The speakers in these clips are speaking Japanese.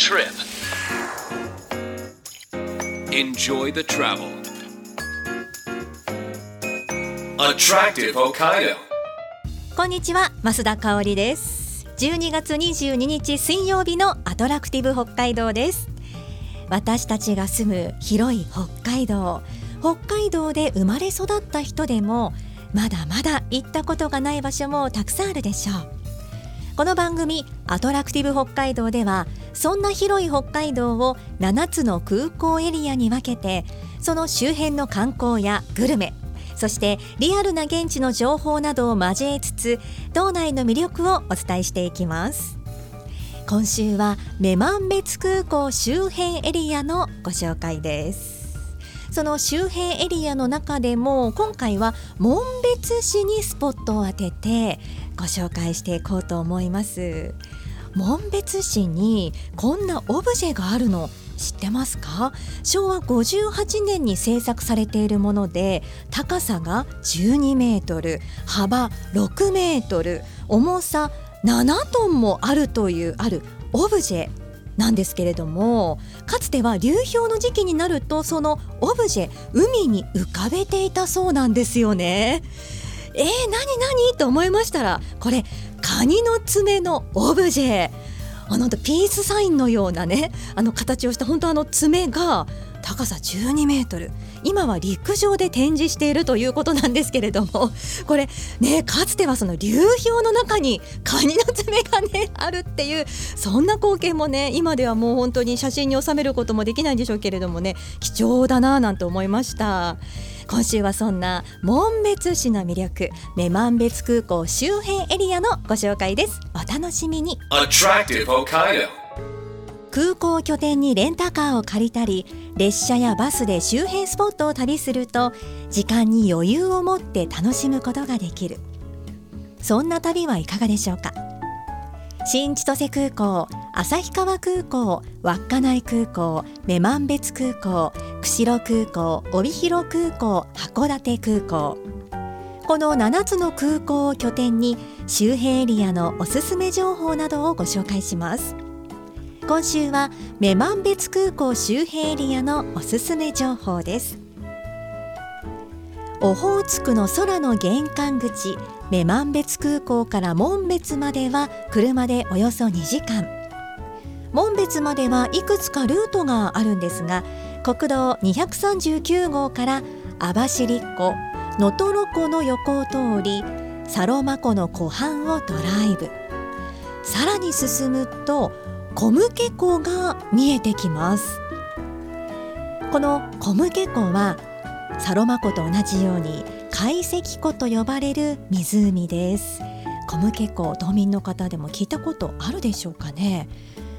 trip. Enjoy the travel. Attractive Hokkaido. こんにちは増田香織です12月22日水曜日のアトラクティブ北海道です私たちが住む広い北海道北海道で生まれ育った人でもまだまだ行ったことがない場所もたくさんあるでしょうこの番組アトラクティブ北海道ではそんな広い北海道を7つの空港エリアに分けてその周辺の観光やグルメそしてリアルな現地の情報などを交えつつ道内の魅力をお伝えしていきます。今週は女満別空港周辺エリアのご紹介です。その周辺エリアの中でも今回は紋別市にスポットを当ててご紹介していこうと思います紋別市にこんなオブジェがあるの知ってますか？昭和58年に制作されているもので高さが12メートル幅6メートル重さ7トンもあるというあるオブジェなんですけれどもかつては流氷の時期になるとそのオブジェ海に浮かべていたそうなんですよね。えー、何何？と思いましたらこれカニの爪のオブジェ。あのピースサインのようなねあの形をした本当あの爪が高さ12メートル。今は陸上で展示しているということなんですけれども これねかつてはその流氷の中にカニの爪がねあるっていうそんな光景もね今ではもう本当に写真に収めることもできないんでしょうけれどもね貴重だなぁなんて思いました。今週はそんな紋別市の魅力女満別空港周辺エリアのご紹介です。お楽しみに。空港を拠点にレンタカーを借りたり列車やバスで周辺スポットを旅すると時間に余裕を持って楽しむことができる。そんな旅はいかがでしょうか？新千歳空港旭川空港稚内空港女満別空港釧路空港帯広空港函館空港。この7つの空港を拠点に周辺エリアのおすすめ情報などをご紹介します。今週は女満別空港周辺エリアのおすすめ情報です。オホーツクの空の玄関口女満別空港から門別までは車でおよそ2時間。門別まではいくつかルートがあるんですが国道239号から網走湖能取湖の横を通りサロマ湖の湖畔をドライブ。さらに進むと小向湖が見えてきます。この小向湖はサロマ湖と同じように海石湖と呼ばれる湖です。小向湖道民の方でも聞いたことあるでしょうかね。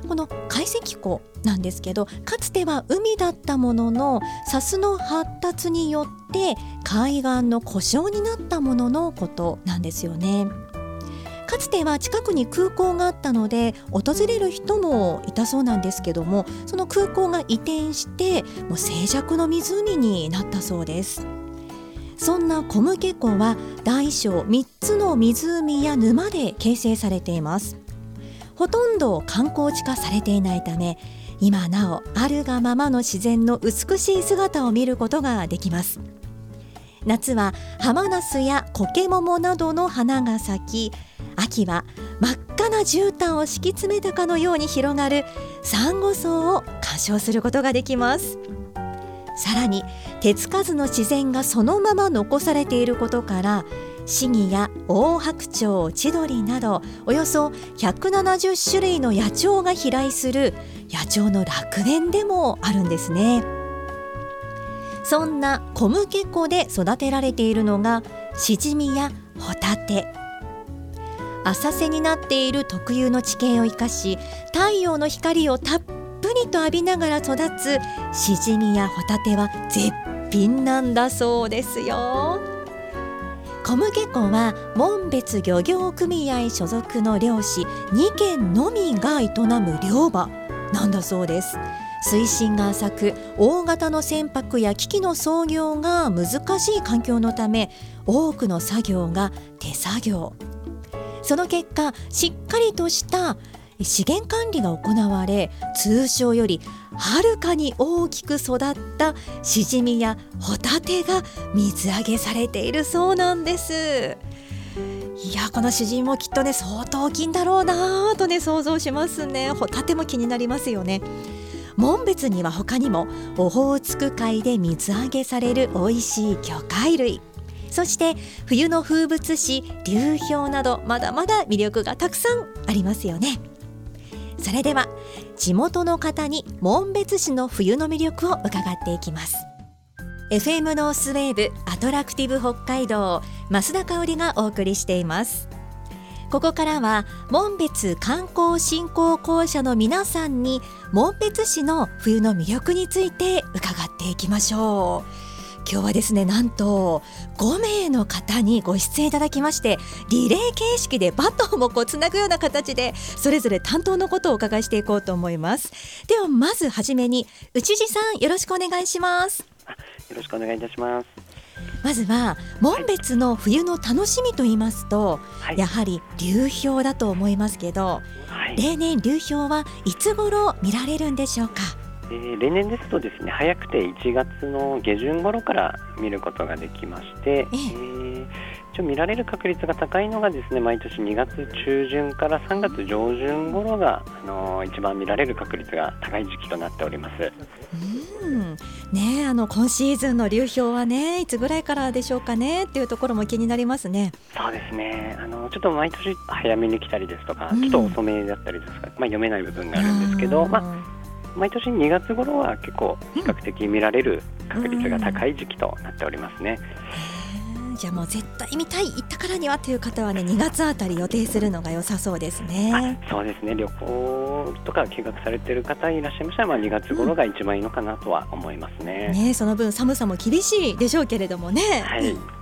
この海石湖なんですけどかつては海だったものの砂州の発達によって海岸の故障になったもののことなんですよね。かつては近くに空港があったので訪れる人もいたそうなんですけどもその空港が移転してもう静寂の湖になったそうです。そんな小向湖は大小3つの湖や沼で形成されています。ほとんど観光地化されていないため今なおあるがままの自然の美しい姿を見ることができます。夏はハマナスやコケモモなどの花が咲き秋は真っ赤な絨毯を敷き詰めたかのように広がるサンゴ礁を鑑賞することができます。さらに手つかずの自然がそのまま残されていることからシギやオオハクチョウ千鳥などおよそ170種類の野鳥が飛来する野鳥の楽園でもあるんですね。そんな小向湖で育てられているのがシジミやホタテ。浅瀬になっている特有の地形を生かし太陽の光をたっぷりと浴びながら育つシジミやホタテは絶品なんだそうですよ。小向湖は門別漁業組合所属の漁師2軒のみが営む漁場なんだそうです。水深が浅く大型の船舶や機器の操業が難しい環境のため多くの作業が手作業。その結果しっかりとした資源管理が行われ通常よりはるかに大きく育ったシジミやホタテが水揚げされているそうなんです。いやこのシジミもきっとね相当大きいんだろうなとね想像しますね。ホタテも気になりますよね。紋別には他にもオホーツク海で水揚げされる美味しい魚介類。そして冬の風物詩流氷などまだまだ魅力がたくさんありますよね。それでは地元の方に紋別市の冬の魅力を伺っていきます。FM ノースウェーブアトラクティブ北海道増田香織がお送りしています。ここからは紋別観光振興公社の皆さんに紋別市の冬の魅力について伺っていきましょう。今日はですねなんと5名の方にご出演いただきましてリレー形式でバトンをこうつなぐような形でそれぞれ担当のことをお伺いしていこうと思います。ではまずはじめに内地さんよろしくお願いします。よろしくお願いいたします。まずは紋別の冬の楽しみと言いますと、はい、やはり流氷だと思いますけど、はい、例年流氷はいつ頃見られるんでしょうか？えー、例年ですとですね早くて1月の下旬頃から見ることができまして、えー、一応見られる確率が高いのがですね毎年2月中旬から3月上旬頃が、あのー、一番見られる確率が高い時期となっております。うんねあの今シーズンの流氷はねいつぐらいからでしょうかねっていうところも気になりますね。そうですねあのちょっと毎年早めに来たりですとか、うん、ちょっと遅めだったりですとか、まあ、読めない部分があるんですけど、まあ毎年2月頃は結構比較的見られる確率が高い時期となっておりますね。じゃあもう絶対見たい行ったからにはという方はね2月あたり予定するのが良さそうですね。そうですね旅行とか計画されている方いらっしゃいましたら、まあ、2月頃が一番いいのかなとは思いますね。ねその分寒さも厳しいでしょうけれどもね。はい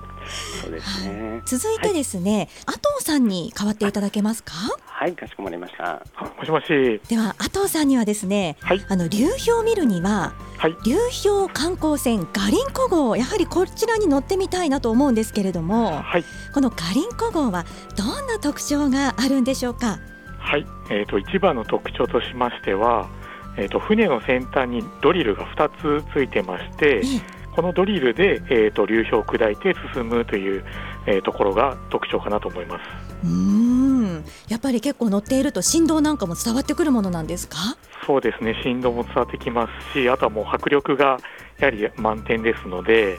そうですね。続いてですね、はい、阿藤さんに代わっていただけますか？はい、かしこまりました。もしもし。では、阿藤さんにはですね、はい、あの流氷を見るには、はい、流氷観光船ガリンコ号、やはりこちらに乗ってみたいなと思うんですけれども、はい、このガリンコ号はどんな特徴があるんでしょうか？はい、えっ、ー、と一番の特徴としましては、えっ、ー、と船の先端にドリルが2つついてまして。えーこのドリルで、えーと、流氷を砕いて進むという、えー、ところが特徴かなと思います。うん。やっぱり結構乗っていると振動なんかも伝わってくるものなんですか？そうですね。振動も伝わってきますしあとはもう迫力がやはり満点ですので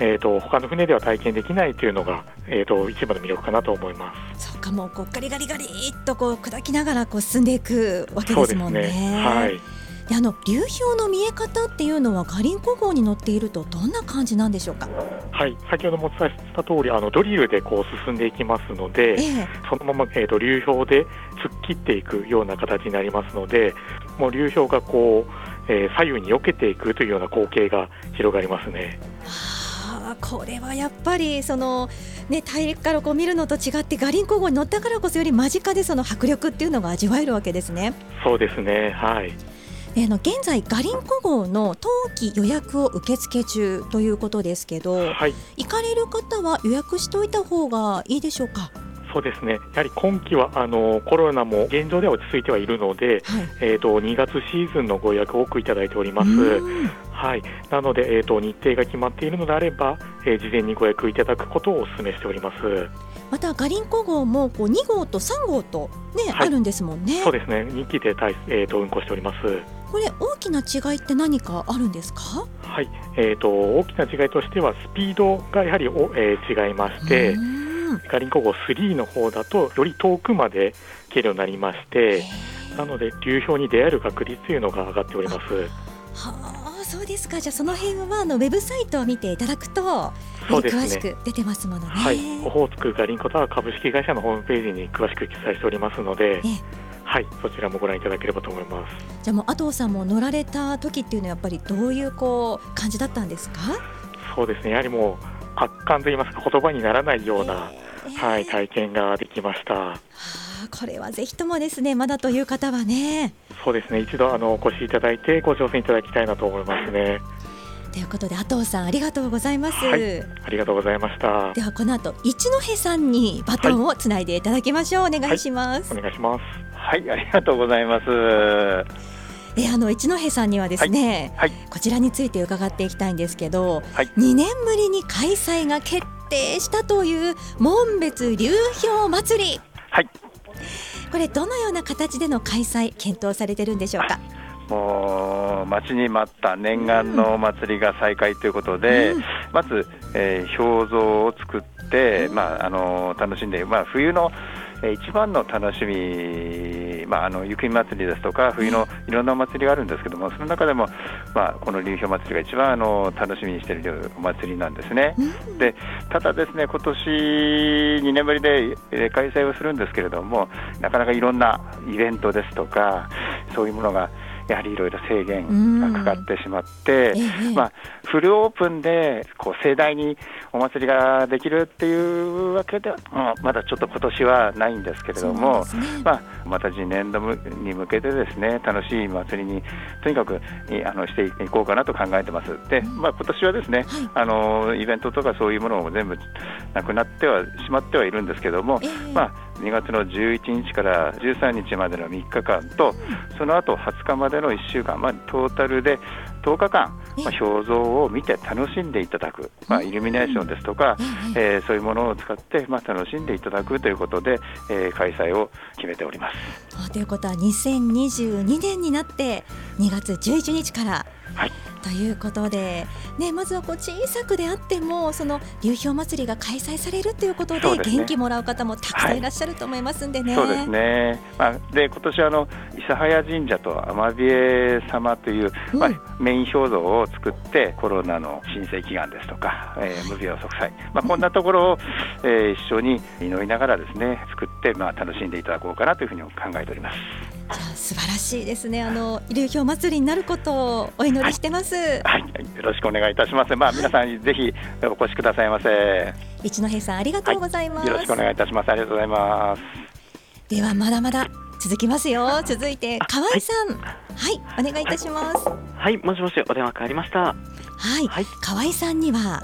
えーと、他の船では体験できないというのが、えーと、一番の魅力かなと思います。そうかもうこうガリガリガリっとこう砕きながらこう進んでいくわけですもんね。ね。はいであの流氷の見え方っていうのはガリンコ号に乗っているとどんな感じなんでしょうか？はい、先ほどもお伝えした通り、あのドリルでこう進んでいきますので、えー、そのままえっ、ー、と流氷で突っ切っていくような形になりますので、もう流氷がこう、えー、左右に避けていくというような光景が広がりますね。はあ、これはやっぱりその。ね、大陸からこう見るのと違ってガリンコ号に乗ったからこそより間近でその迫力っていうのが味わえるわけですね。そうですねはいあの現在ガリンコ号の冬季予約を受付中ということですけど、はい、行かれる方は予約しておいた方がいいでしょうか？そうですねやはり今期はあのコロナも現状では落ち着いてはいるので、はい、えーと、2月シーズンのご予約を多くいただいております。はい、なので、えーと、日程が決まっているのであれば、えー、事前にご予約いただくことをお勧めしております。またガリンコ号もこう2号と3号とね、はい、あるんですもんね。そうですね。2期で、えーと運行しております。これ大きな違いって何かあるんですか？はい、えーと、大きな違いとしてはスピードがやはりお、えー、違いましてガリンコ号3の方だとより遠くまで行けるようになりましてなので流氷に出会える確率というのが上がっております。はあそうですか。じゃあその辺はあのウェブサイトを見ていただくとそうです、ね、詳しく出てますものね。はい、オホーツクガリンコタワー株式会社のホームページに詳しく記載しておりますので。はいそちらもご覧いただければと思います。じゃあもう阿藤さんも乗られた時っていうのはやっぱりどういうこう感じだったんですか？そうですねやはりもう圧巻と言いますか言葉にならないような、えー、はい体験ができました。はあ、これはぜひともですねまだという方はね。そうですね一度あのお越しいただいてご挑戦いただきたいなと思いますね。ということで阿藤さんありがとうございます、はい、ありがとうございました。ではこの後一戸さんにバトンをつないでいただきましょう、はい、お願いします、はい、お願いしますはいありがとうございます。えあの一戸さんにはですね、はいはい、こちらについて伺っていきたいんですけど、はい、2年ぶりに開催が決定したという門別流氷祭り、はい、これどのような形での開催検討されてるんでしょうか？もう待ちに待った念願のお祭りが再開ということで、うん、まず、えー、表像を作って、まあ、あの楽しんで、まあ、冬の一番の楽しみ、まあ、あの雪見祭りですとか、冬のいろんなお祭りがあるんですけども、その中でも、まあ、この流氷祭りが一番あの楽しみにしているお祭りなんですね。でただ、ですね今年2年ぶりで開催をするんですけれども、なかなかいろんなイベントですとか、そういうものがやはりいろいろ制限がかかってしまって、まあ、フルオープンでこう盛大にお祭りができるっていうわけでは、まあ、まだちょっと今年はないんですけれども、ね、まあ、また次年度に向けてですね楽しい祭りにとにかくあのしていこうかなと考えてます。で、まあ、今年はですね、はい、あのイベントとかそういうものも全部なくなってはしまってはいるんですけども、まあ、2月の11日から13日までの3日間と、その後20日までの1週間、まあ、トータルで10日間、まあ、表像を見て楽しんでいただく、まあ、イルミネーションですとか、えー、そういうものを使って、まあ、楽しんでいただくということで、えー、開催を決めております。ということは2022年になって2月11日から、はい、ということで、ね、まずはこう小さくであってもその流氷祭りが開催されるということで元気もらう方もたくさんいらっしゃると思いますんでね。はい、そうですね、まあ、で今年あの諫早神社とアマビエ様という、うん、まあ、メイン表像を作ってコロナの申請祈願ですとか、えー、無病息災、まあ、こんなところを、えー、一緒に祈りながらですね作って、まあ、楽しんでいただこうかなというふうに考えております。じゃあ素晴らしいですね。あの流氷祭りになることをお祈りしてます、はい。はい、よろしくお願いいたします。まあ皆さんぜひお越しくださいませ。一戸さんありがとうございます、はい、よろしくお願いいたします。ありがとうございます。ではまだまだ続きますよ。続いて河合さん、はい、はい、お願いいたします。はい、もしもしお電話変わりました。はい、はい、河合さんには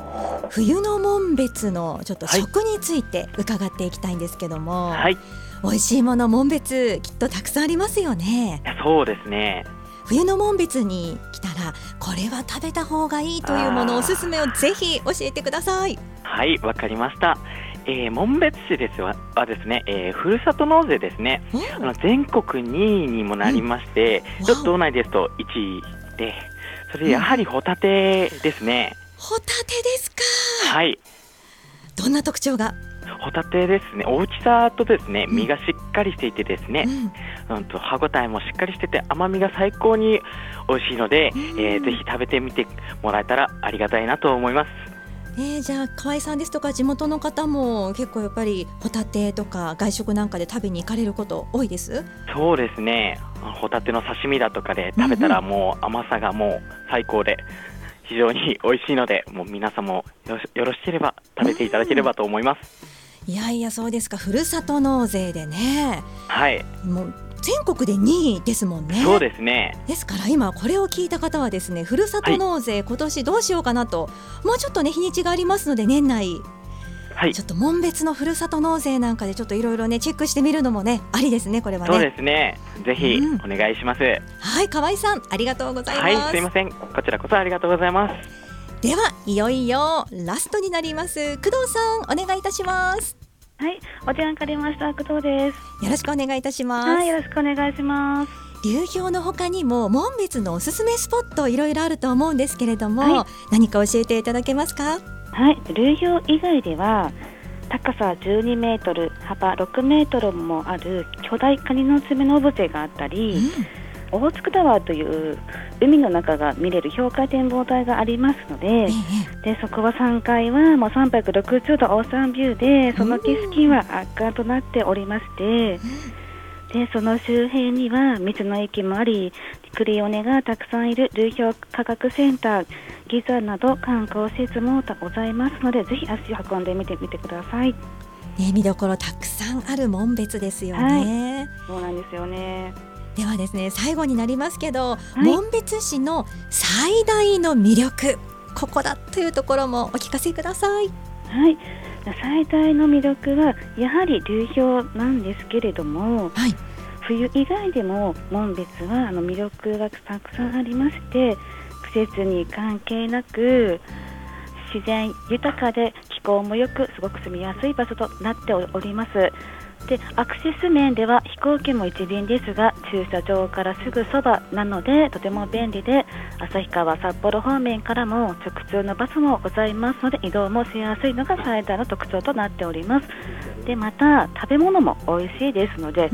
冬の門別のちょっと食について伺っていきたいんですけども。はい。美味しいもの門別きっとたくさんありますよね。そうですね。冬の門別に来たらこれは食べた方がいいというものおすすめをぜひ教えてください。はいわかりましたえー、門別市ですははですね、えー、ふるさと納税ですね、あの全国2位にもなりまして、うん、ちょっと道内ですと1位で、それやはりホタテですね。ホタテですか。はい。どんな特徴が？ホタテですね。大きさとですね。身がしっかりしていてですね、うん、うんと歯ごたえもしっかりしてて甘みが最高に美味しいので、うん、えー、ぜひ食べてみてもらえたらありがたいなと思います。えー、じゃあ河合さんですとか地元の方も結構やっぱりホタテとか外食なんかで食べに行かれること多いです？そうですね。ホタテの刺身だとかで食べたらもう甘さがもう最高で、非常に美味しいので もう皆さんもよろしければ食べていただければと思います。いやいやそうですか。ふるさと納税でね。はい。もう全国で2位ですもんね。そうですね。ですから今これを聞いた方はですね、ふるさと納税、はい、今年どうしようかなと、もうちょっとね日にちがありますので年内。はい、ちょっと門別のふるさと納税なんかでちょっといろいろねチェックしてみるのもねありですねこれはね。そうですね。ぜひお願いします。うん、はい河合さんありがとうございます。はいすいませんこちらこそありがとうございます。ではいよいよラストになります工藤さんお願いいたします。はい、お電話かかりました。工藤です。よろしくお願いいたします。はい、よろしくお願いします。流氷の他にも門別のおすすめスポットいろいろあると思うんですけれども、はい、何か教えていただけますか？はい、流氷以外では高さ12メートル、幅6メートルもある巨大カニの爪のオブジェがあったり。うん大津タワーという海の中が見れる氷海展望台がありますのででそこは3階はもう360度オーサンビューでその景色は圧巻となっておりまして、でその周辺には道の駅もありクリオネがたくさんいる流氷科学センターギザなど観光施設もございますのでぜひ足を運んでみてみてください。ね、見どころたくさんある門別ですよね、はい、そうなんですよねではですね最後になりますけど、はい、紋別市の最大の魅力。ここだというところもお聞かせください。はい。最大の魅力はやはり流氷なんですけれども、はい、冬以外でも紋別はあの魅力がたくさんありまして季節に関係なく自然豊かで気候もよくすごく住みやすい場所となっておりますでアクセス面では飛行機も一便ですが駐車場からすぐそばなのでとても便利で旭川札幌方面からも直通のバスもございますので移動もしやすいのが最大の特徴となっておりますでまた食べ物も美味しいですので、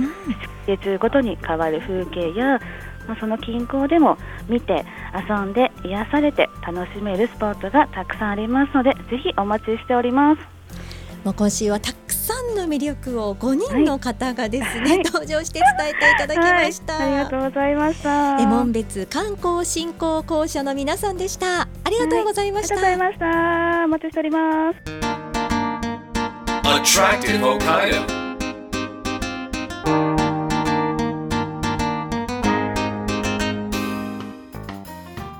季節ごとに変わる風景やまあ、その近郊でも見て遊んで癒されて楽しめるスポットがたくさんありますのでぜひお待ちしております。もう今週はたくさんの魅力を5人の方がですね、はい、登場して伝えていただきました、はい、ありがとうございましたえ門別観光振興公社の皆さんでした。ありがとうございました、はい、ありがとうございました。お待ちしております。Attractive Hokkaido.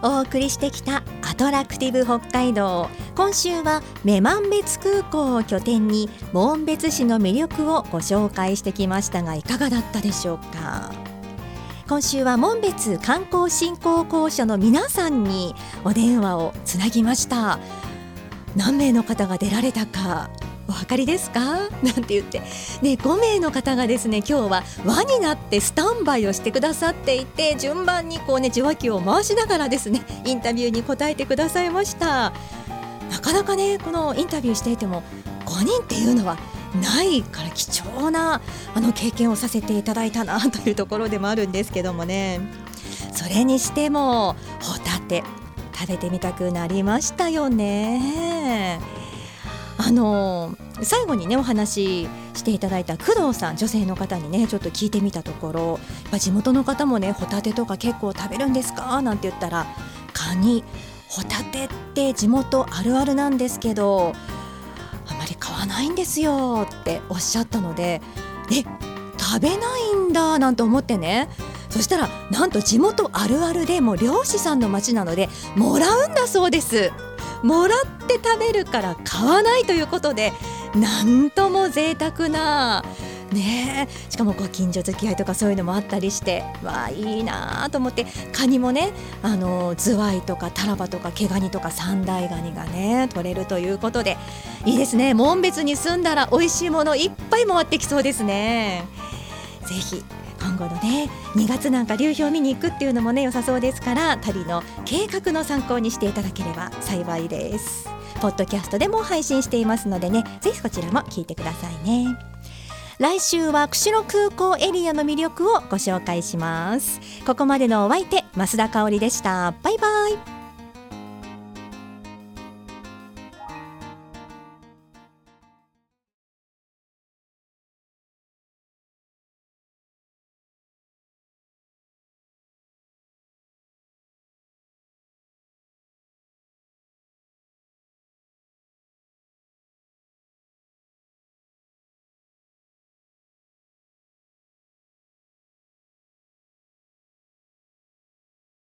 お送りしてきたアトラクティブ北海道今週は女満別空港を拠点に紋別市の魅力をご紹介してきましたがいかがだったでしょうか？今週は紋別観光振興公社の皆さんにお電話をつなぎました。何名の方が出られたかお分かりですか？なんて言って。ね5名の方がですね今日は輪になってスタンバイをしてくださっていて順番にこうね受話器を回しながらですねインタビューに答えてくださいました。なかなかねこのインタビューしていても5人っていうのはないから貴重なあの経験をさせていただいたなというところでもあるんですけどもね。それにしてもホタテ食べてみたくなりましたよね。あの最後にねお話ししていただいた工藤さん女性の方にねちょっと聞いてみたところや地元の方もねホタテとか結構食べるんですか？なんて言ったらカニ。ホタテって地元あるあるなんですけどあまり買わないんですよっておっしゃったのでえ食べないんだなんて思ってね。そしたらなんと地元あるあるでもう漁師さんの町なのでもらうんだそうです。もらって食べるから買わないということでなんとも贅沢なねしかもご近所付き合いとかそういうのもあったりしてわあいいなと思ってカニもねあのズワイとかタラバとか毛ガニとか三大ガニがね取れるということでいいですね。紋別に住んだら美味しいものいっぱい回ってきそうですね。ぜひ今後のね2月なんか流氷見に行くっていうのもね良さそうですから旅の計画の参考にしていただければ幸いです。ポッドキャストでも配信していますのでねぜひこちらも聞いてくださいね。来週は釧路空港エリアの魅力をご紹介します。ここまでのお相手増田香織でした。バイバイ。